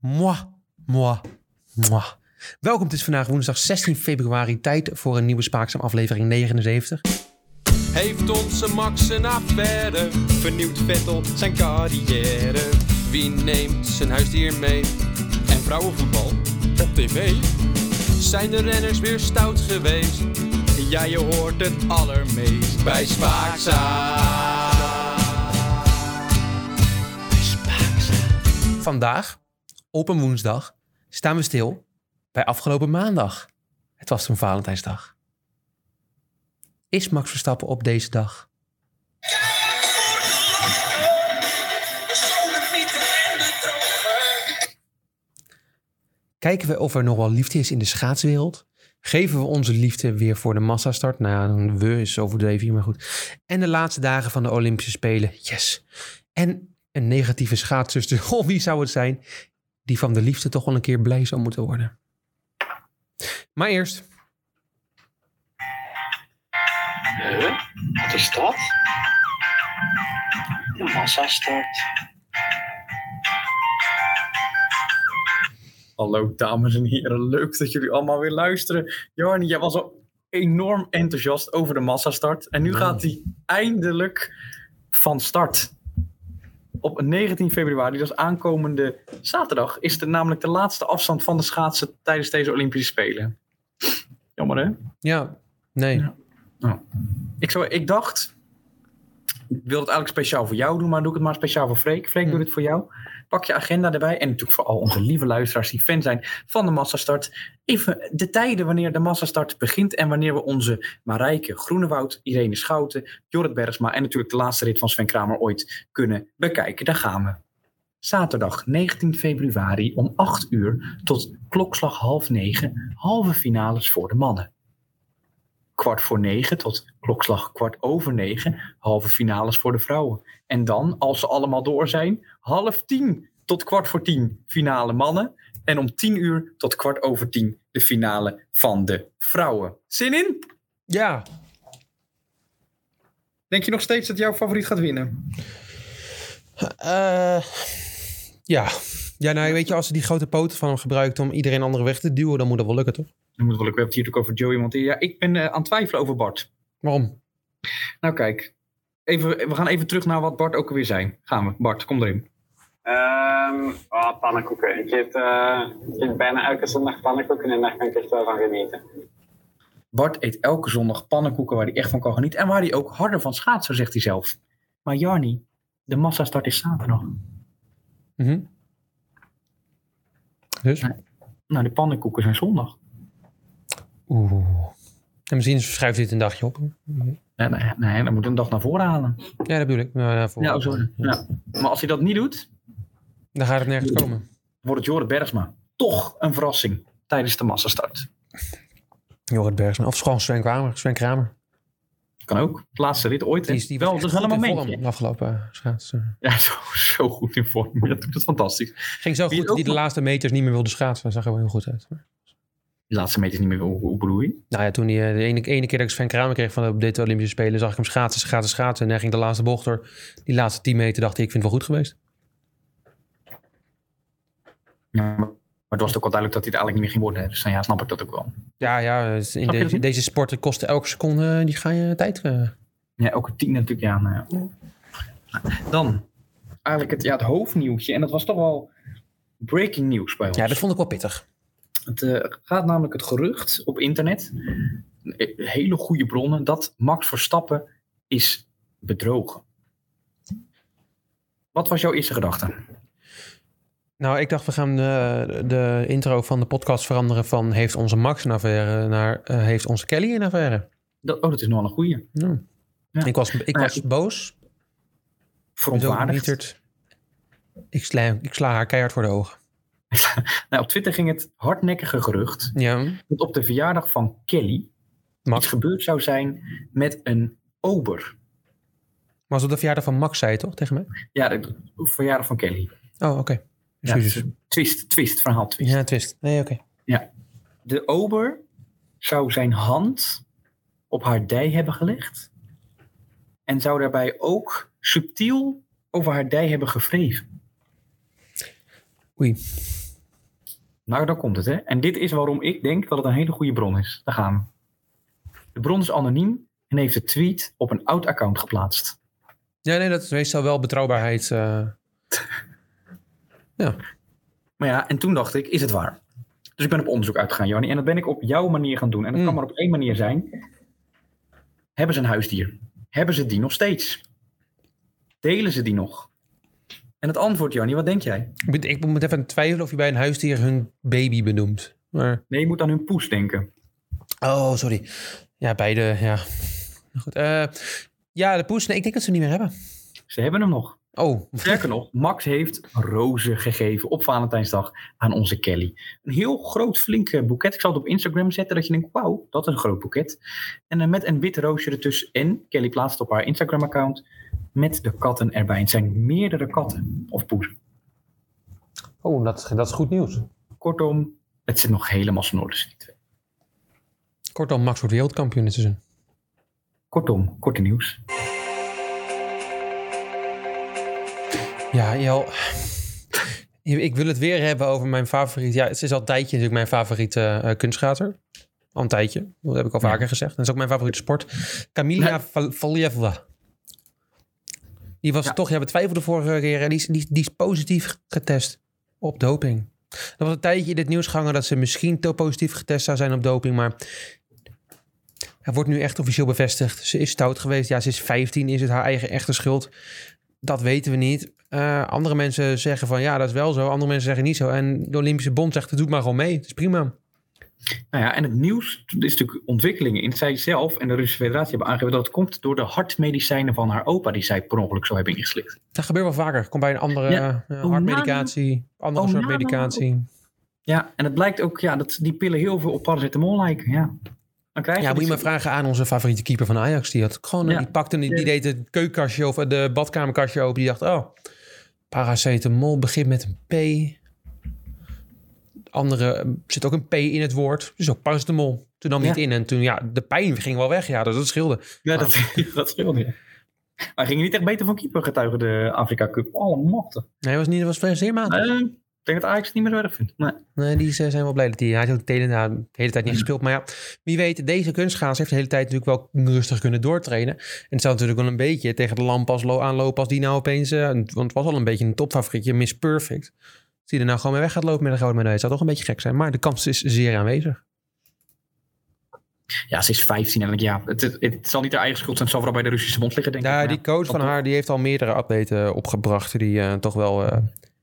Moi, moi, moi. Welkom, het is vandaag woensdag 16 februari. Tijd voor een nieuwe Spaakzaam aflevering 79. Heeft onze Max een affaire? Vernieuwt Vettel zijn carrière? Wie neemt zijn huisdier mee? En vrouwenvoetbal op tv? Zijn de renners weer stout geweest? Ja, je hoort het allermeest bij Spaakzaam. Vandaag, op een woensdag, staan we stil bij afgelopen maandag. Het was toen Valentijnsdag. Is Max Verstappen op deze dag? Kijken we of er nog wel liefde is in de schaatswereld? Geven we onze liefde weer voor de massastart? Nou ja, we is overdreven hier, maar goed. En de laatste dagen van de Olympische Spelen. Yes. En een negatieve schaatszuster. Oh, wie zou het zijn? Die van de liefde toch wel een keer blij zou moeten worden. Maar eerst, Huh? Wat is dat? Een massastart. Hallo dames en heren, leuk dat jullie allemaal weer luisteren. Jarni, jij was al enorm enthousiast over de massastart. En nu gaat hij eindelijk van start. Op 19 februari, dat is aankomende zaterdag, is het namelijk de laatste afstand van de schaatsen tijdens deze Olympische Spelen. Jammer hè? ja, nee. Ja. Nou, ik, zou, ik dacht, ik wil het eigenlijk speciaal voor jou doen, maar doe ik het maar speciaal voor Freek. Freek, Hm. doe het voor jou. Pak je agenda erbij. En natuurlijk voor al onze lieve luisteraars die fan zijn van de massastart. Even de tijden wanneer de massastart begint en wanneer we onze Marijke Groenewoud, Irene Schouten, Jorrit Bergsma en natuurlijk de laatste rit van Sven Kramer ooit kunnen bekijken. Daar gaan we. Zaterdag 19 februari om 8 uur tot klokslag half negen halve finales voor de mannen kwart voor negen tot klokslag kwart over negen halve finales voor de vrouwen. En dan, als ze allemaal door zijn, half tien tot kwart voor tien finale mannen. En om tien uur tot kwart over tien de finale van de vrouwen. Zin in? Ja, Denk je nog steeds dat jouw favoriet gaat winnen? eh, ja. Ja, nou weet je, als ze die grote poten van hem gebruikt om iedereen andere weg te duwen, dan moet dat wel lukken, toch? Dan moet wel, ik heb het hier natuurlijk over Joey Montier. Ja, ik ben eh, aan het twijfelen over Bart. Waarom? Nou kijk, even, we gaan even terug naar wat Bart ook alweer zei. Gaan we. Bart, kom erin. Ehm oh, pannenkoeken. Ik eet, eh, ik eet bijna elke zondag pannenkoeken en daar kan ik echt wel van genieten. Bart eet elke zondag pannenkoeken waar hij echt van kan genieten. En waar hij ook harder van schaatsen, zegt hij zelf. Maar Jarni, de massastart is zaterdag. Mhm. Dus? Nou, de pannenkoeken zijn zondag. Oeh. En misschien schuift dit een dagje op. Nee, nee, nee, dan moet een dag naar voren halen. Ja, dat bedoel ik. Nou, ja, Ja, sorry. Ja. Maar als hij dat niet doet, Dan gaat het nergens komen. wordt het Jorrit Bergsma toch een verrassing tijdens de massastart. Jorrit Bergsma. Of gewoon Sven Kramer. Sven Kramer. Kan ook. De laatste rit ooit. Die is, die wel, dat is wel een momentje. vorm de afgelopen schaatsen. Ja, zo, zo goed in vorm. Dat doet het fantastisch. Ging zo goed het dat hij de laatste meters niet meer wilde schaatsen. Dat zag er wel heel goed uit. De laatste meter is niet meer, je? Nou ja, toen hij eh, de ene, ene keer dat ik Sven Kramer kreeg van op dit Olympische Spelen, zag ik hem schaatsen, schaatsen, schaatsen. En hij ging de laatste bocht door. Die laatste 10 meter dacht ik, ik vind het wel goed geweest. Ja, maar het was ook wel duidelijk dat hij het eigenlijk niet meer ging worden. Dus dan ja, snap ik dat ook wel. Ja, ja, in je dat deze, sporten kosten elke seconde, die ga je tijd. eh. Ja, elke tien natuurlijk. Ja, nou ja. Dan eigenlijk het, ja, het hoofdnieuwtje. En dat was toch wel breaking news bij ons. Ja, dat vond ik wel pittig. Het eh, gaat namelijk het gerucht op internet, eh, hele goede bronnen, dat Max Verstappen is bedrogen. Wat was jouw eerste gedachte? Nou, ik dacht, we gaan de, de intro van de podcast veranderen van heeft onze Max een affaire naar eh, heeft onze Kelly een affaire. Dat, oh, dat is nog wel een goede. Ja. Ja. Ik was, ik Nou was ik- boos. Verontwaardigd. Verwijderd. Ik sla, ik sla haar keihard voor de ogen. Nou, op Twitter ging het hardnekkige gerucht Ja, dat op de verjaardag van Kelly Max. iets gebeurd zou zijn met een ober. Was op de verjaardag van Max, zei je toch tegen mij? Ja, de verjaardag van Kelly. Oh, oké. Ja, twist, twist, verhaal twist. Ja, twist. Nee, oké. De ober zou zijn hand op haar dij hebben gelegd. En zou daarbij ook subtiel over haar dij hebben gewreven. Oei. Nou, dan komt het, hè. En dit is waarom ik denk dat het een hele goede bron is. Daar gaan we. De bron is anoniem en heeft de tweet op een oud account geplaatst. Ja, nee, dat is meestal wel betrouwbaarheid. eh. ja. Maar ja, en toen dacht ik, is het waar? Dus ik ben op onderzoek uitgegaan, Jannie. En dat ben ik op jouw manier gaan doen. En dat Mm. kan maar op één manier zijn. Hebben ze een huisdier? Hebben ze die nog steeds? Delen ze die nog? En het antwoord, Jannie, wat denk jij? Ik moet- Ik moet even twijfelen of je bij een huisdier hun baby benoemt. Maar... Nee, je moet aan hun poes denken. Oh, sorry. Ja, beide, ja. Nou Goed. eh, ja, de poes, nee, ik denk dat ze hem niet meer hebben. Ze hebben hem nog. Oh, Sterker nog, Max heeft rozen gegeven op Valentijnsdag aan onze Kelly. Een heel groot, flink boeket. Ik zal het op Instagram zetten dat je denkt, wauw, dat is een groot boeket. En eh, met een wit roosje ertussen. En Kelly plaatst op haar Instagram-account met de katten erbij. En het zijn meerdere katten of poezen. oh dat, is- dat is goed nieuws. Kortom, het zit nog helemaal snor tussen die twee. Kortom, Max wordt wereldkampioen dit seizoen. Kortom, korte nieuws. Ja, Jel. Ik wil het weer hebben over mijn favoriet. Ja, het is al een tijdje natuurlijk mijn favoriete kunstschater. Al een tijdje. Dat heb ik al vaker gezegd. Dat is ook mijn favoriete sport. Camilla Nee. Valieva. Die was Ja. toch, ja, we twijfelden vorige keer. En die, is- die, die is positief getest op doping. Er was een tijdje in het nieuws gehangen dat ze misschien te positief getest zou zijn op doping. Maar het wordt nu echt officieel bevestigd. Ze is stout geweest. Ja, ze is 15. Is het haar eigen echte schuld? Dat weten we niet. Eh, andere mensen zeggen van ja, dat is wel zo. Andere mensen zeggen niet zo. En de Olympische Bond zegt, het doet maar gewoon mee. Het is prima. Nou ja, en het nieuws er is natuurlijk ontwikkelingen in. Zij zelf en de Russische Federatie hebben aangegeven dat het komt door de hartmedicijnen van haar opa, die zij per ongeluk zou hebben ingeslikt. Dat gebeurt wel vaker. Komt bij een andere Ja. eh, Oh, hartmedicatie. Andere soort Onana. medicatie. Ja, en het blijkt ook ja, dat die pillen heel veel op paracetamol lijken. Ja. Dan krijg je Ja, moet je dus- maar vragen aan onze favoriete keeper van Ajax. Die had gewoon, Ja. die pakte, die, die deed het keukenkastje of de badkamerkastje open. Die dacht, oh, paracetamol begint met een P. Andere zit ook een P in het woord. Dus ook paracetamol. Toen nam hij Ja. het in en toen, ja, de pijn ging wel weg. Ja, dus dat scheelde. Ja, dat, dat scheelde. Ja. Maar ging niet echt beter van keeper getuigen de Afrika Cup. Allemachtig. Nee, was niet, dat was ik denk dat Ajax het niet meer zo erg vindt. Nee. Nee, die zijn wel blij dat hij... Hij heeft ook de hele, nou, de hele tijd niet gespeeld. Maar ja, wie weet, deze kunstschaats heeft de hele tijd natuurlijk wel rustig kunnen doortrainen. En het zou natuurlijk wel een beetje tegen de lamp als lo- aanlopen als die nou opeens... eh, want het was al een beetje een topfavorietje, Miss Perfect. Als die er nou gewoon mee weg gaat lopen met een gouden medaille. Zou toch een beetje gek zijn. Maar de kans is zeer aanwezig. Ja, ze is 15 en ja, het, het, het zal niet haar eigen schuld zijn. Het zal vooral bij de Russische bond liggen, denk Ja, ik. die Maar coach van haar die heeft al meerdere atleten opgebracht... die eh, toch wel eh,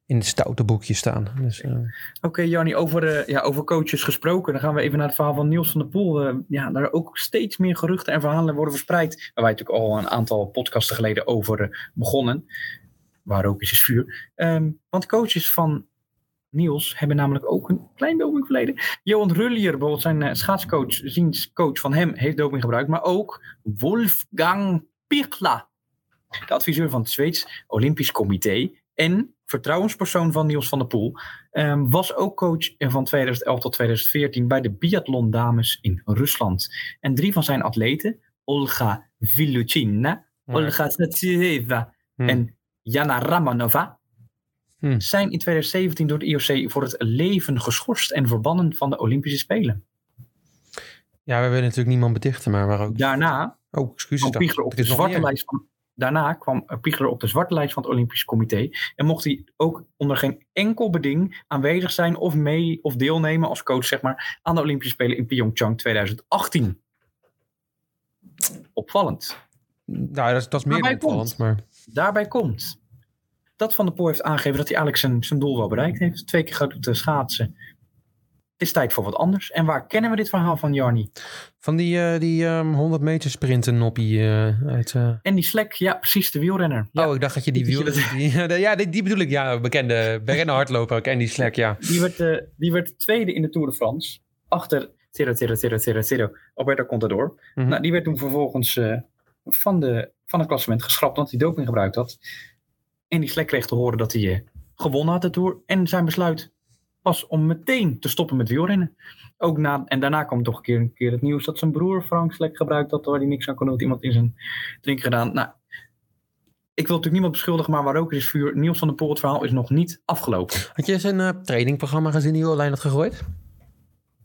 in de stoute boekjes staan. Dus, eh, Oké, Jannie, over, eh, ja, over coaches gesproken. Dan gaan we even naar het verhaal van Niels van der Poel. Eh, ja, daar ook steeds meer geruchten en verhalen worden verspreid. Waar wij natuurlijk al een aantal podcasten geleden over begonnen. Waar ook is, is vuur. Ehm, want coaches van Niels hebben namelijk ook een klein dopingverleden. Johan Rullier, bijvoorbeeld zijn schaatscoach, ziens coach van hem, heeft doping gebruikt. Maar ook Wolfgang Pichla, de adviseur van het Zweeds Olympisch Comité. En vertrouwenspersoon van Niels van der Poel. Ehm, was ook coach van 2011 tot 2014 bij de biathlon dames in Rusland. En drie van zijn atleten, Olga Viluchina, Olga Statsieva Hmm. en Jana Ramanova, Hmm. zijn in 2017 door de IOC voor het leven geschorst en verbannen van de Olympische Spelen. Ja, we willen natuurlijk niemand betichten, maar waar ook... Daarna Oh, excuses. Pichler op de zwarte lijst van. Daarna kwam Pichler op de zwarte lijst van het Olympisch Comité. En mocht hij ook onder geen enkel beding aanwezig zijn of mee of deelnemen als coach, zeg maar, aan de Olympische Spelen in Pyeongchang 2018. Opvallend. Nou, dat, is- dat is meer Waarbij dan opvallend, maar... Daarbij komt dat Van der Poel heeft aangegeven dat hij eigenlijk zijn, zijn doel wel bereikt heeft. Twee keer te schaatsen. Het is tijd voor wat anders. En waar kennen we dit verhaal van Jarni? Van die, eh, die ehm, 100 meter sprinten noppie eh, uit... eh, En die Slek, ja precies, de wielrenner. Ja, Oh, ik dacht dat je die Dat je wiel... dat- Die, ja, die, die bedoel ik. Ja, bekende, bekende hardloper. Ik en die Slack, ja. die, werd, die werd tweede in de Tour de France. Achter Tero, Tero, Tero, Tero, Tero, Alberto Contador. Mhm. Nou, die werd toen vervolgens van, de, van het klassement geschrapt omdat hij doping gebruikt had. En die Slek kreeg te horen dat hij gewonnen had de Tour. En zijn besluit was om meteen te stoppen met wielrennen. Ook na, en daarna kwam toch een keer, een keer het nieuws dat zijn broer Frank Slek gebruikt had, waar hij niks aan kon doen. iemand in zijn drink gedaan. Nou, ik wil natuurlijk niemand beschuldigen, maar waar ook is vuur. Niels van der Poel, het verhaal is nog niet afgelopen. Had je zijn eh, trainingprogramma gezien die online had gegooid?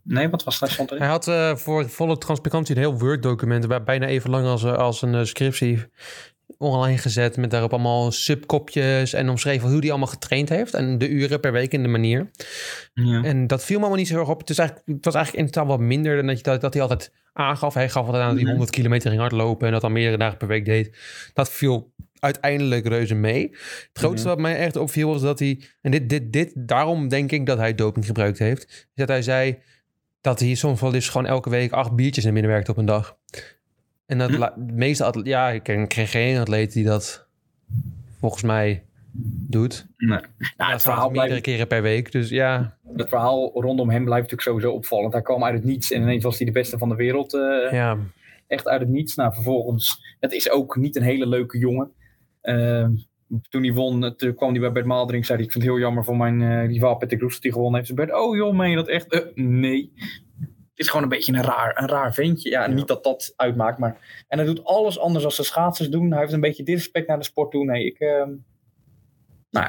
Nee, wat was dat? Hij had eh, voor volle transparantie een heel Word-document, waar bijna even lang als, eh, als een scriptie online gezet, met daarop allemaal subkopjes en omschreven hoe hij allemaal getraind heeft en de uren per week en de manier. Ja. En dat viel me allemaal niet zo erg op. Het, is eigenlijk, het was eigenlijk in totaal wat minder dan dat, je, dat, dat hij altijd aangaf. Hij gaf altijd aan dat hij Mhm. 100 kilometer ging hardlopen en dat dan meerdere dagen per week deed. Dat viel uiteindelijk reuze mee. Het grootste Mhm. wat mij echt opviel was dat hij, en dit, dit, dit, daarom denk ik dat hij doping gebruikt heeft, is dat hij zei dat hij soms wel eens gewoon elke week acht biertjes naar binnen werkt op een dag. En dat Hm. de meeste atleten, ja, ik ken, ken geen atleet die dat volgens mij doet. Nee. Ja, het, verhaal meerdere blijft, keren per week. Dus ja, het verhaal rondom hem blijft natuurlijk sowieso opvallend. Hij kwam uit het niets en ineens was hij de beste van de wereld. eh, ja. Echt uit het niets. Nou, vervolgens, het is ook niet een hele leuke jongen. Eh, toen hij won, eh, toen kwam hij bij Bert Maalderink. Zei hij, ik vind het heel jammer voor mijn eh rivaal Patrick Roes dat hij gewonnen heeft. Zei Bert, oh joh, meen je dat echt? Nee. Het is gewoon een beetje een raar, een raar ventje. Ja, niet dat dat uitmaakt, maar... En hij doet alles anders dan de schaatsers doen. Hij heeft een beetje disrespect naar de sport toe. Nee, ik... eh, nou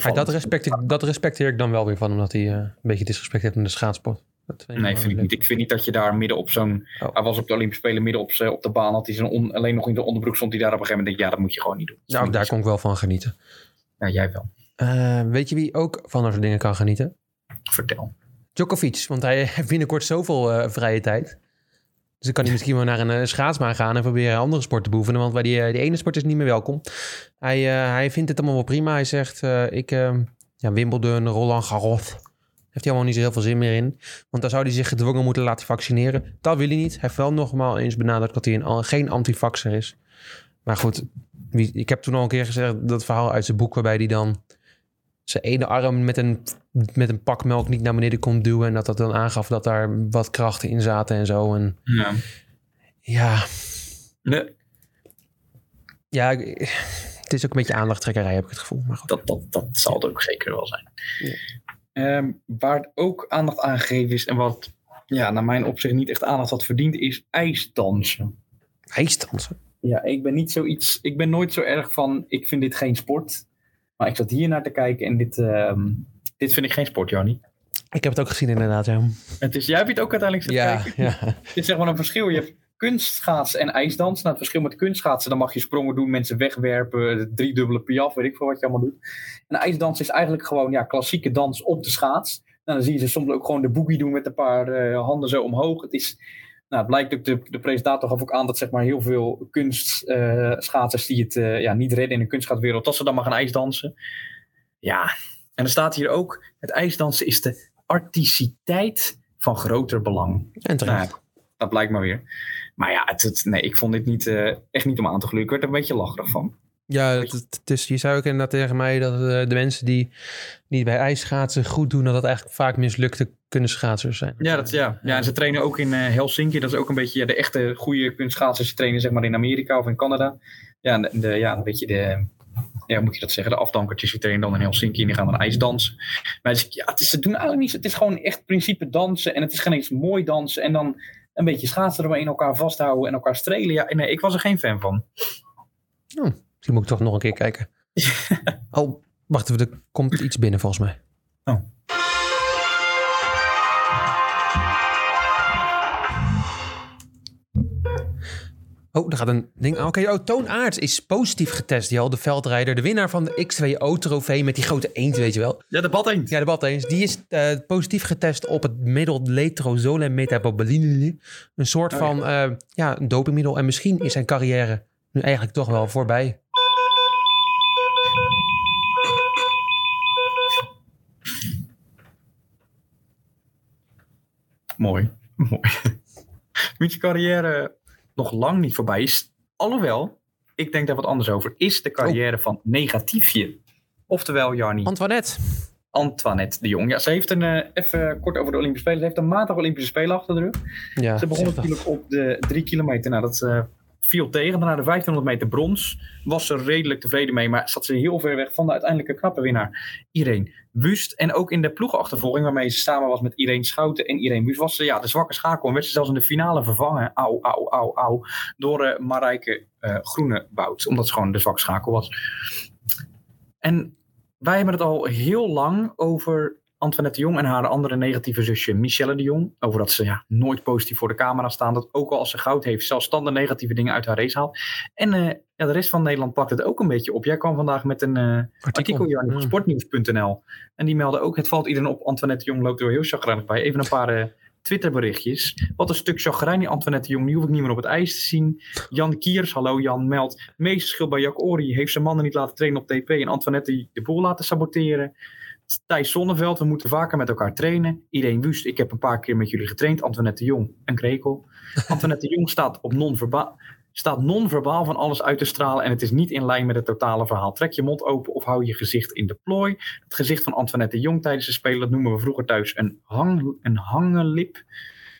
ja. Dat, respecteer, dat respecteer ik dan wel weer van, omdat hij eh, een beetje disrespect heeft in de schaatsport. Dat vind Nee, vind ik niet. Ik vind niet dat je daar midden op zo'n... Oh. Hij was op de Olympische Spelen midden op, op de baan. Had hij zijn on- alleen nog in de onderbroek stond hij daar op een gegeven moment. Denk, ja, dat moet je gewoon niet doen. Nou, daar kon ik wel van genieten. niet. Ja, jij wel. Eh, weet je wie ook van dat soort dingen kan genieten? Vertel. Djokovic, want hij heeft binnenkort zoveel eh, vrije tijd. Dus dan kan hij misschien wel naar een eh, schaatsbaan gaan en proberen andere sport te beoefenen. Want bij die, eh, die ene sport is niet meer welkom. Hij, hij vindt het allemaal wel prima. Hij zegt, ik, eh, ja, Wimbledon, Roland Garros, heeft hij allemaal niet zo heel veel zin meer in. Want dan zou hij zich gedwongen moeten laten vaccineren. Dat wil hij niet. Hij heeft wel nogmaals eens benadrukt dat hij geen antivaxer is. Maar goed, ik heb toen al een keer gezegd dat verhaal uit zijn boek waarbij hij dan zijn ene arm met een, met een pak melk niet naar beneden kon duwen. En dat dat dan aangaf dat daar wat krachten in zaten en zo. En Ja. ja, Nee, ja ik- het is ook een beetje aandachttrekkerij, heb ik het gevoel. Maar goed. dat, dat, dat zal het ook zeker wel zijn. Ja. Ehm, waar ook aandacht aan gegeven is en wat ja, naar mijn opzicht niet echt aandacht had verdiend, is ijsdansen. IJsdansen. Ja, ik ben niet zoiets. Ik ben nooit zo erg van. Ik vind dit geen sport. Maar ik zat hier naar te kijken en dit, ehm, dit vind ik geen sport, Jannie. Ik heb het ook gezien inderdaad, ja. Het is, jij hebt het ook uiteindelijk zitten Ja, kijken. ja. Het is zeg maar een verschil. Je hebt kunstschaatsen en ijsdansen. Nou, het verschil met kunstschaatsen, dan mag je sprongen doen, mensen wegwerpen, driedubbele piaf, weet ik veel wat je allemaal doet. En ijsdansen is eigenlijk gewoon ja, klassieke dans op de schaats. Nou, dan zie je ze soms ook gewoon de boogie doen met een paar eh, handen zo omhoog. Het is, nou, het blijkt ook, de, de presentator gaf ook aan dat zeg maar heel veel kunstschaatsers die het eh, ja, niet redden in de kunstschaatswereld, dat ze dan maar gaan ijsdansen. Ja, en er staat hier ook, het ijsdansen is de artisticiteit van groter belang. En terecht. Nou, dat blijkt maar weer. Maar ja, het, het- nee, ik vond dit niet, eh, echt niet om aan te gluren. Ik werd er een beetje lacherig van. Ja, het, het- is, je zou ook inderdaad tegen mij dat eh, de mensen die, die bij ijsschaatsen goed doen, dat dat eigenlijk vaak mislukte kunstschaatsers zijn. Ja, dat, ja. ja, en ze trainen ook in eh, Helsinki. Dat is ook een beetje ja, de echte goede kunstschaatsers. Ze trainen zeg maar in Amerika of in Canada. Ja, de, de- ja een beetje de... Ja, moet je dat zeggen? De afdankertjes die trainen dan in Helsinki en die gaan dan ijsdansen. Maar ja, het is, ze doen eigenlijk niet... Het is gewoon echt principe dansen. En het is geen eens mooi dansen. En dan een beetje schaatsen eromheen, elkaar vasthouden en elkaar strelen. Ja, nee, ik was er geen fan van. Misschien moet ik toch nog een keer kijken. oh, wacht even, er komt iets binnen volgens mij. Oh. Oh, er gaat een ding aan. Oké, oh, Toon Aerts is positief getest, Jal, de veldrijder. De winnaar van de X2O-trofee met die grote eend, weet je wel. Ja, de bad eens. Ja, de bad eens. Die is eh, positief getest op het middel letrozole metaboline. Een soort Oh, van eh, ja, een dopingmiddel. En misschien is zijn carrière nu eigenlijk toch wel voorbij. Mooi. Mooi. Wiens carrière nog lang niet voorbij is. Alhoewel, ik denk daar wat anders over. Is de carrière van negatiefje. Oftewel, Jarni. Antoinette. Antoinette de Jong. Ja, ze heeft een, eh, even kort over de Olympische Spelen. Ze heeft een matig Olympische Spelen achter de rug. Ja, Ze begon natuurlijk op de drie kilometer. Nou, dat, viel tegen. Daarna de 1500 meter brons was ze redelijk tevreden mee. Maar zat ze heel ver weg van de uiteindelijke knappe winnaar. Irene Wust. En ook in de ploegenachtervolging waarmee ze samen was met Irene Schouten en Irene Wust. Was ze ja, de zwakke schakel. En werd ze zelfs in de finale vervangen. Au, au, au, au. Door uh, Marijke uh, Groenewoud. Omdat ze gewoon de zwakke schakel was. En wij hebben het al heel lang over Antoinette de Jong en haar andere negatieve zusje Michelle de Jong. Over dat ze ja, nooit positief voor de camera staan. Dat ook al als ze goud heeft, zelfstandig negatieve dingen uit haar race haalt. En uh, ja, de rest van Nederland pakt het ook een beetje op. Jij kwam vandaag met een uh, artikel, artikel op sportnieuws.nl. En die meldde ook, het valt iedereen op, Antoinette de Jong loopt er heel chagrijnig bij. Even een paar... Uh, Twitterberichtjes. Wat een stuk chagrijn die Antoinette de Jong. Die hoef ik niet meer op het ijs te zien. Jan Kiers, hallo Jan, meldt. Meeste schil bij Jack Ori. Heeft zijn mannen niet laten trainen op TP. En Antoinette de boel laten saboteren. Thijs Zonneveld, we moeten vaker met elkaar trainen. Iedereen Wust, ik heb een paar keer met jullie getraind. Antoinette de Jong, een krekel. Antoinette de Jong staat op non-verbaal staat non-verbaal van alles uit te stralen en het is niet in lijn met het totale verhaal. Trek je mond open of hou je gezicht in de plooi. Het gezicht van Antoinette de Jong tijdens de spelen, dat noemen we vroeger thuis een, hang, een hangenlip.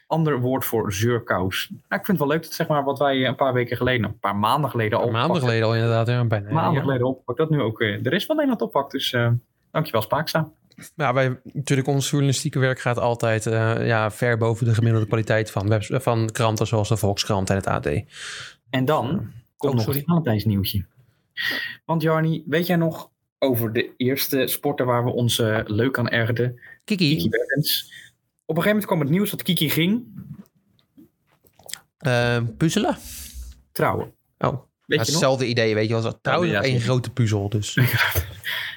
Ander woord voor zeurkous. Nou, ik vind het wel leuk dat zeg maar wat wij een paar weken geleden, een paar maanden geleden al. Maanden geleden al inderdaad, ja, bijna. Maanden ja. geleden oppakt, dat nu ook uh, de rest van Nederland oppakt. Dus uh, dankjewel Spaakza. Ja, wij, natuurlijk, ons journalistieke werk gaat altijd uh, ja, ver boven de gemiddelde kwaliteit van, webs, van kranten zoals de Volkskrant en het AD. En dan komt oh, nog sorry. een Valentijnsnieuwtje. Want Jarny, weet jij nog over de eerste sporten waar we ons uh, leuk aan ergerden? Kiki. Kiki Bertens. Op een gegeven moment kwam het nieuws dat Kiki ging. Uh, puzzelen? Trouwen. Oh, weet je hetzelfde idee, weet je wel. Trouwen is één grote puzzel, dus.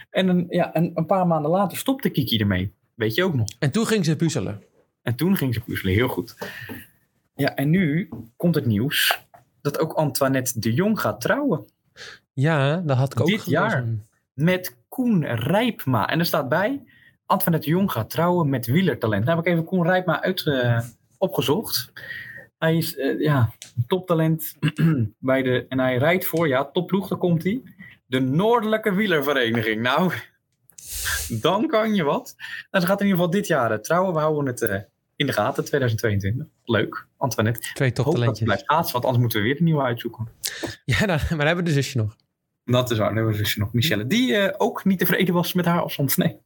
en een, ja, een, een paar maanden later stopte Kiki ermee. Weet je ook nog. En toen ging ze puzzelen. En toen ging ze puzzelen, heel goed. Ja, en nu komt het nieuws dat ook Antoinette de Jong gaat trouwen. Ja, dat had ik ook Dit gelezen. jaar met Koen Rijpma. En er staat bij, Antoinette de Jong gaat trouwen met wielertalent. Nou heb ik even Koen Rijpma uit, uh, opgezocht. Hij is uh, ja, toptalent bij de, en hij rijdt voor, ja, topploeg, daar komt hij. De Noordelijke Wielervereniging. Nou, dan kan je wat. Nou, ze gaat in ieder geval dit jaar uh, trouwen. We houden het uh, in de gaten, 2022. Leuk, Antoinette. Twee toptalentjes. blijft schaatsen, want anders moeten we weer een nieuwe uitzoeken. Ja, dan, maar hebben we de zusje nog. Dat is waar, dan hebben we de zusje nog. Michelle, die uh, ook niet tevreden was met haar afstand. Nee.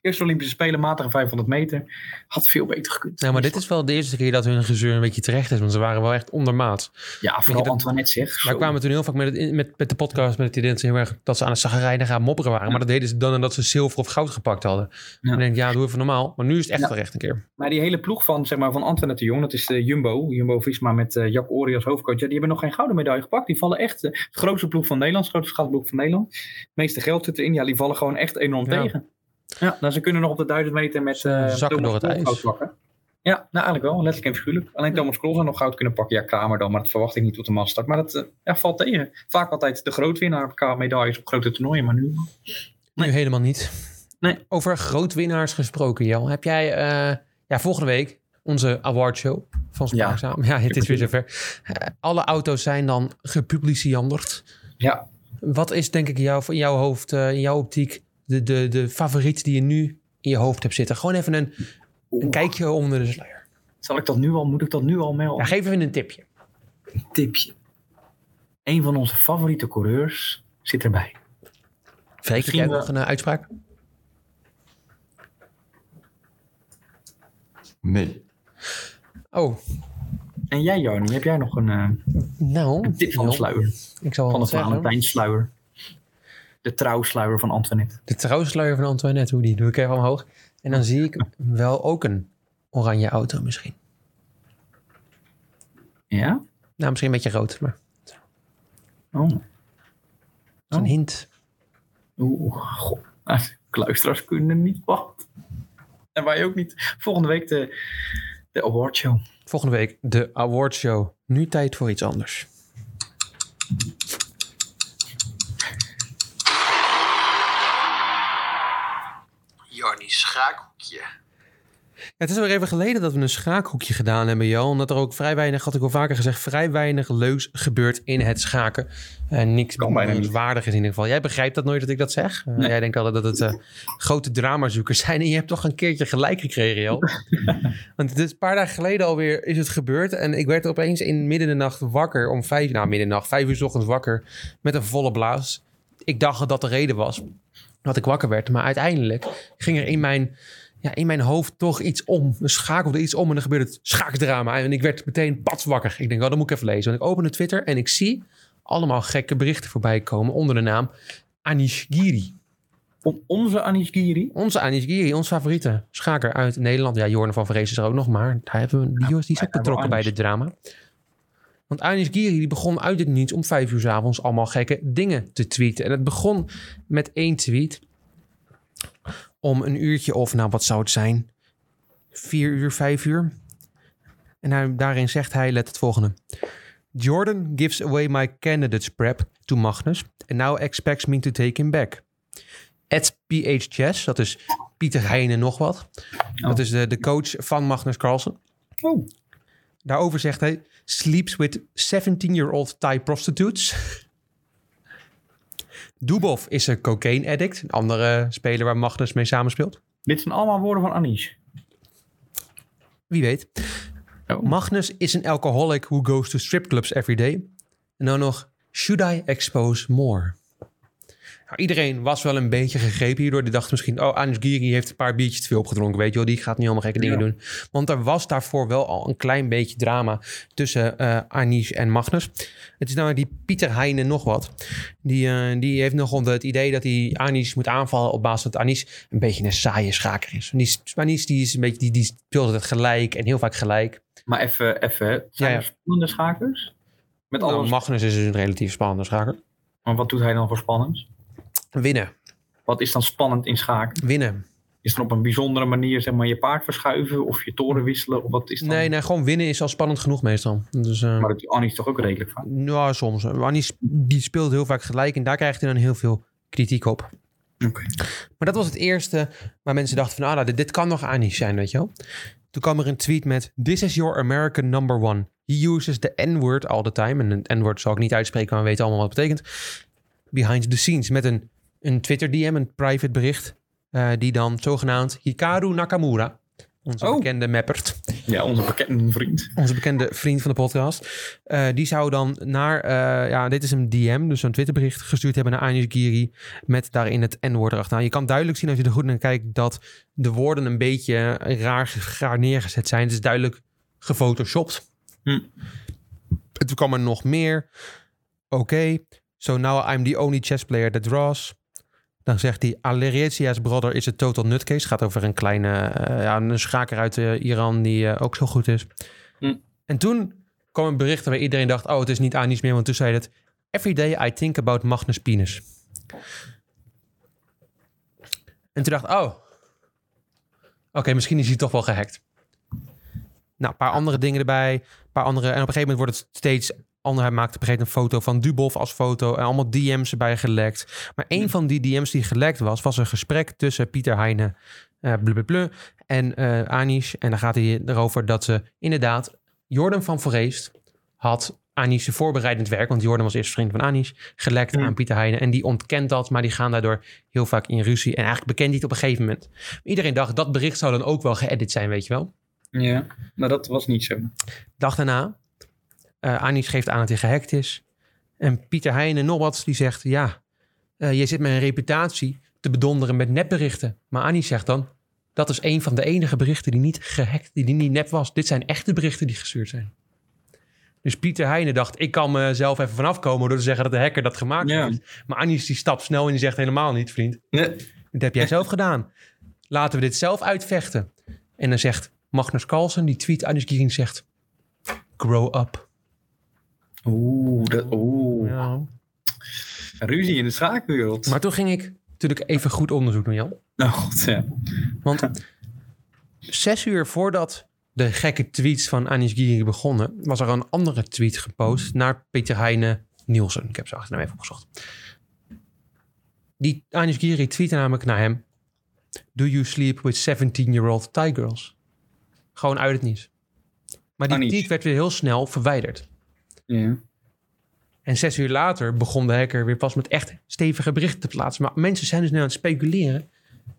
Eerste Olympische Spelen, matige 500 meter. Had veel beter gekund. Nou, maar dit is wel de eerste keer dat hun gezeur een beetje terecht is. Want ze waren wel echt ondermaat. Ja, vooral dat, Antoinette zeg. Maar kwamen toen heel vaak met, het, met, met de podcast met het idee dat ze heel erg dat ze aan het zagrijnen gaan mopperen waren. Ja. Maar dat deden ze dan nadat ze zilver of goud gepakt hadden. Ja. En denk ja, doe even normaal. Maar nu is het echt ja. terecht een keer. Maar die hele ploeg van, zeg maar, van Antoinette de Jong, dat is de Jumbo. Jumbo-Visma met uh, Jack Ori als hoofdcoach. Ja, die hebben nog geen gouden medaille gepakt. Die vallen echt, uh, de grootste ploeg van Nederland, de grootste schaatsploeg van Nederland. Het meeste geld zit erin. Ja, die vallen gewoon echt enorm tegen. Ja, nou, ze kunnen nog op de 1000 meter met uh, zakken door het ijs. Pakken. Ja, nou eigenlijk wel, letterlijk en figuurlijk. Alleen Thomas Krol zou nog goud kunnen pakken. Ja, Kramer dan, maar dat verwacht ik niet tot de maststart. Maar dat uh, ja, valt tegen. Vaak altijd de grootwinnaar qua medailles op grote toernooien, maar nu... Nee. Nu helemaal niet. Nee. Over grootwinnaars gesproken, Jel. Heb jij uh, ja, volgende week onze awardshow van Spaarzaam? Ja, ja het is weer zover. alle auto's zijn dan gepubliceerd. Ja. Wat is denk ik jou, in jouw hoofd, in jouw optiek de, de, de favoriet die je nu in je hoofd hebt zitten? Gewoon even een, een kijkje onder de sluier. Zal ik dat nu al, moet ik dat nu al melden? Ja, geef even een tipje. Een tipje. Een van onze favoriete coureurs zit erbij. Heb jij nog een uh, uitspraak? Nee. Oh. En jij, Jarni, heb jij nog een, uh, nou, een tip van de sluier? Ik zal van de Valentijnsluier. De trouwsluier van Antoinette. De trouwsluier van Antoinette, hoe die doe ik even omhoog. En dan zie ik wel ook een oranje auto misschien. Ja? Nou, misschien een beetje rood, maar... Oh. Een oh. hint. Oeh, god. Kunnen niet wachten. En wij ook niet. Volgende week de, de awardshow. Volgende week de awardshow. Nu tijd voor iets anders. Schaakhoekje. het is weer even geleden dat we een schaakhoekje gedaan hebben, Jo. Omdat er ook vrij weinig, had ik al vaker gezegd, vrij weinig leuks gebeurt in het schaken. En niks bijna niet. waardig is in ieder geval. Jij begrijpt dat nooit dat ik dat zeg. Eh, Nee. Jij denkt altijd dat het eh, grote dramazoekers zijn. En je hebt toch een keertje gelijk gekregen, Jo. Want het is een paar dagen geleden alweer is het gebeurd. En ik werd opeens in midden de nacht wakker om vijf, nou midden in de nacht, vijf uur 's ochtends wakker met een volle blaas. Ik dacht dat dat de reden was dat ik wakker werd. Maar uiteindelijk ging er in mijn, ja, in mijn hoofd toch iets om. Er schakelde iets om en er gebeurde het schaakdrama. En ik werd meteen pats wakker. Ik denk, oh, dat moet ik even lezen. Want ik opende Twitter en ik zie allemaal gekke berichten voorbij komen onder de naam Anish Giri. Om onze Anish Giri. Onze Anish Giri, ons favoriete schaker uit Nederland. Ja, Jorn van Vrees is er ook nog, maar daar hebben we, die, die is ook betrokken bij dit drama. Want Anish Giri die begon uit het niets om vijf uur 's avonds allemaal gekke dingen te tweeten. En het begon met één tweet om een uurtje of, nou wat zou het zijn, vier uur, vijf uur. En hij, daarin zegt hij, let het volgende. Jordan gives away my candidates prep to Magnus and now expects me to take him back. At PH Chess, dat is Pieter Heijnen nog wat. Dat is de, de coach van Magnus Carlsen. Oh. Daarover zegt hij, sleeps with 17-year-old Thai prostitutes. Dubov is een cocaine addict, een andere speler waar Magnus mee samenspeelt. Dit zijn allemaal woorden van Anish. Wie weet. Oh. Magnus is een alcoholic who goes to strip clubs every day. En dan nog, should I expose more? Nou, iedereen was wel een beetje gegrepen hierdoor. Die dacht misschien, oh, Anish Giri heeft een paar biertjes te veel opgedronken. Weet je wel, die gaat nu allemaal gekke dingen Ja. doen. Want er was daarvoor wel al een klein beetje drama tussen Anish en Magnus. Het is namelijk die Pieter Heijnen nog wat. Die, eh, die heeft nog onder het idee dat hij Anish moet aanvallen op basis dat Anish een beetje een saaie schaker is. Die, is- Anish die is een beetje, die, die speelt het gelijk en heel vaak gelijk. Maar even, even. Zijn Ja, ja. er spannende schakers? Met Nou, alles. Magnus is dus een relatief spannende schaker. Maar wat doet hij dan voor spannends? Winnen, Wat is dan spannend in schaken? winnen. Is er op een bijzondere manier zeg maar, je paard verschuiven of je toren wisselen? Of wat is dan? Nee, nee, gewoon winnen is al spannend genoeg meestal. Dus, eh, Maar dat doet Anish toch ook redelijk vaak? ja, soms. Anish die speelt heel vaak gelijk en daar krijgt hij dan heel veel kritiek op. Maar dat was het eerste waar mensen dachten van, ah, nou, dit, kan nog Anish zijn, weet je wel. Toen kwam er een tweet met, this is your American number one. He uses the N-word all the time. En een N-word zal ik niet uitspreken, maar we weten allemaal wat het betekent. Behind the scenes, met een, een Twitter DM, een private bericht. eh, die dan zogenaamd Hikaru Nakamura, onze Oh. bekende mappert, Ja, onze bekende vriend. onze bekende vriend van de podcast. eh, die zou dan naar, eh, ja, dit is een DM, dus een Twitterbericht gestuurd hebben naar Anish Giri. Met daarin het N-woord erachteraan. Je kan duidelijk zien als je er goed naar kijkt dat de woorden een beetje raar, raar neergezet zijn. Het is duidelijk gefotoshopt. Hm. Toen kwam er nog meer. Oké, so now I'm the only chess player that draws. Dan zegt hij, Alerizia's brother is a total nutcase. Gaat over een kleine, eh, ja, een schaker uit eh, Iran die eh, ook zo goed is. Hm. En toen kwam een bericht waar iedereen dacht, oh, het is niet Anish meer. Want toen zei het, every day I think about Magnus Penis. En toen dacht oh, oké, misschien is hij toch wel gehackt. Nou, een paar andere dingen erbij. Een paar andere, en op een gegeven moment wordt het steeds ander. Hij maakte op een gegeven moment een foto van Dubov als foto. En allemaal DM's erbij gelekt. Maar een van die DM's die gelekt was, was een gesprek tussen Pieter Heine eh blablabla, en eh Anish. En dan gaat hij erover dat ze inderdaad... Jordan van Voorheest had Anish voorbereidend werk... want Jordan was eerst vriend van Anish... gelekt aan Pieter Heine. En die ontkent dat, maar die gaan daardoor heel vaak in ruzie. En eigenlijk bekent hij het op een gegeven moment. Iedereen dacht, dat bericht zou dan ook wel geëdit zijn, weet je wel. Ja, maar dat was niet zo. Dag daarna, eh Anish geeft aan dat hij gehackt is. En Pieter Heijnen nog wat, die zegt... ja, eh je zit met een reputatie te bedonderen met nepberichten. Maar Anish zegt dan... dat is een van de enige berichten die niet gehackt... die niet nep was. Dit zijn echte berichten die gestuurd zijn. Dus Pieter Heijnen dacht... ik kan mezelf even vanaf komen... door te zeggen dat de hacker dat gemaakt Ja. heeft. Maar Anish die stapt snel en die zegt helemaal niet, vriend. Nee. Dit heb jij zelf gedaan. Laten we dit zelf uitvechten. En dan zegt Magnus Carlsen, die tweet Anish Giering zegt... Grow up. Oeh, dat, oeh. Ja. Ruzie in de schaakwereld. Maar toen ging ik natuurlijk even goed onderzoek doen, Jan. Oh god, ja. Want zes uur voordat de gekke tweets van Anish Giering begonnen... was er een andere tweet gepost naar Peter Heine Nielsen. Ik heb zijn achternaam even opgezocht. Die Anish Giering tweette namelijk naar hem... Do you sleep with 17-year-old Thai girls? Gewoon uit het nieuws. Maar die Anish. tweet werd weer heel snel verwijderd. Ja. En zes uur later begon de hacker weer pas met echt stevige berichten te plaatsen. Maar mensen zijn dus nu aan het speculeren.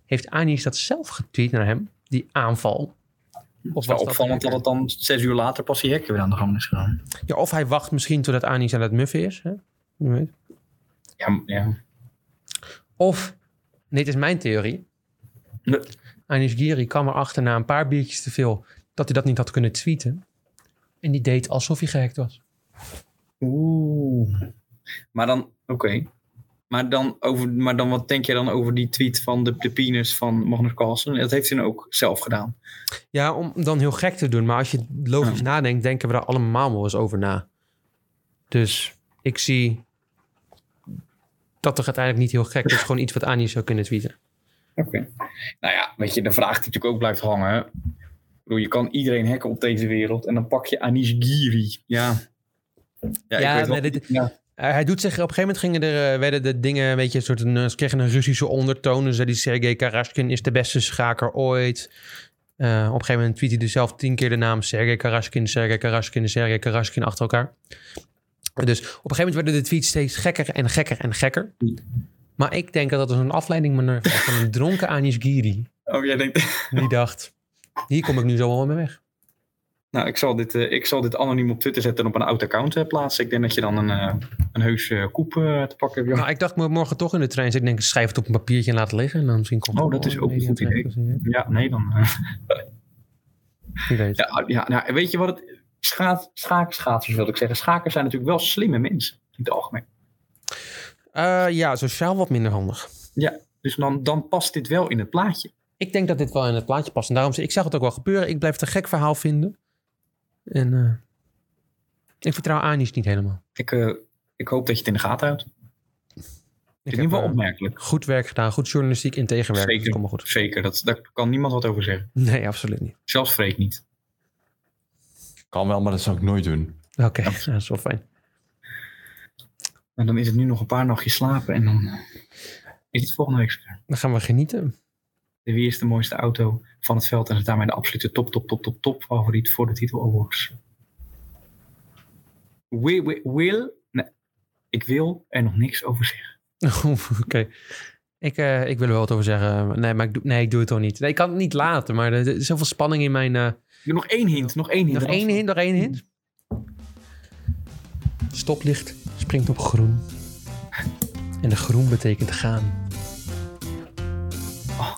Heeft Anish dat zelf getweet naar hem? Die aanval? Of was wel dat opvallend dat hacker? het dan zes uur later pas die hekken weer aan de gang is gegaan. Ja, of hij wacht misschien totdat Anish aan het muffen is. Hè? Wie weet. Ja, ja. Of, dit is mijn theorie. Nee. Anish Giri kwam erachter na een paar biertjes te veel... dat hij dat niet had kunnen tweeten. En die deed alsof hij gehackt was. Oeh. Maar dan, oké. Maar, dan over, maar dan, wat denk jij dan over die tweet van de, de penis van Magnus Carlsen? Dat heeft hij dan ook zelf gedaan. Ja, om dan heel gek te doen. Maar als je logisch Ja. nadenkt, denken we er allemaal wel eens over na. Dus ik zie dat toch uiteindelijk niet heel gek is. Gewoon iets wat Annie zou kunnen tweeten. Oké. Nou ja, weet je, de vraag die natuurlijk ook blijft hangen. bedoel, je kan iedereen hacken op deze wereld. En dan pak je Anish Giri. Ja. Ja, Ja, weet wel- nee, dit- ja. Hij doet zich, op een gegeven moment gingen er, eh, werden de dingen, weet je, een soort een, eh, ze kregen een Russische ondertoon. Dus zei die Sergej Karaskin is de beste schaker ooit. Eh, op een gegeven moment tweet hij dus zelf tien keer de naam Sergej Karaskin, Sergej Karaskin, Sergej Karaskin achter elkaar. Dus op een gegeven moment werden de tweets steeds gekker en gekker en gekker. Maar ik denk dat dat een afleiding was van een dronken Anish Giri. Oh, jij denkt... Die dacht, hier kom ik nu zo wel mee weg. Nou, ik zal, dit, eh, ik zal dit anoniem op Twitter zetten en op een oud account eh, plaatsen. Ik denk dat je dan een, eh, een heus koep te pakken hebt. Ja. Nou, ik dacht morgen toch in de trein. Dus ik denk, schrijf het op een papiertje en laat het liggen. En dan misschien komt Oh, dat is ook een goed idee. ja, nee, dan... Wie weet. ja, ja, nou, weet je wat het... Schaat, schaakschaatsers wil ik zeggen. Schakers zijn natuurlijk wel slimme mensen. In het algemeen. Ja, sociaal wat minder handig. Dus dan, dan past dit wel in het plaatje. Ik denk dat dit wel in het plaatje past. En daarom ik zag het ook wel gebeuren. Ik blijf het een gek verhaal vinden. En eh, ik vertrouw Anies niet helemaal. Ik, eh, ik hoop dat je het in de gaten houdt. Het Ik in ieder geval eh, opmerkelijk. goed werk gedaan. Goed journalistiek in tegenwerking. Zeker. Dat goed. Zeker, dat, daar kan niemand wat over zeggen. Nee, absoluut niet. Zelfs Freek niet. Kan wel, maar dat zou ik nooit doen. Oké, ja, dat is wel fijn. En dan is het nu nog een paar nachtjes slapen en dan eh, is het volgende week. Dan gaan we genieten. De wie is de mooiste auto van het veld en is daarmee de absolute top, top, top, top, top favoriet voor de titel awards. Will, will, will- nee, ik wil er nog niks over zeggen. Oké. Ik, eh, ik wil er wel wat over zeggen. Nee, maar ik doe, nee, ik doe het toch niet. Nee, ik kan het niet laten. Maar er is zoveel spanning in mijn... doe nog één hint, nog één hint. Nog één hint, nog één hint. Stoplicht springt op groen. En de groen betekent gaan. Oh.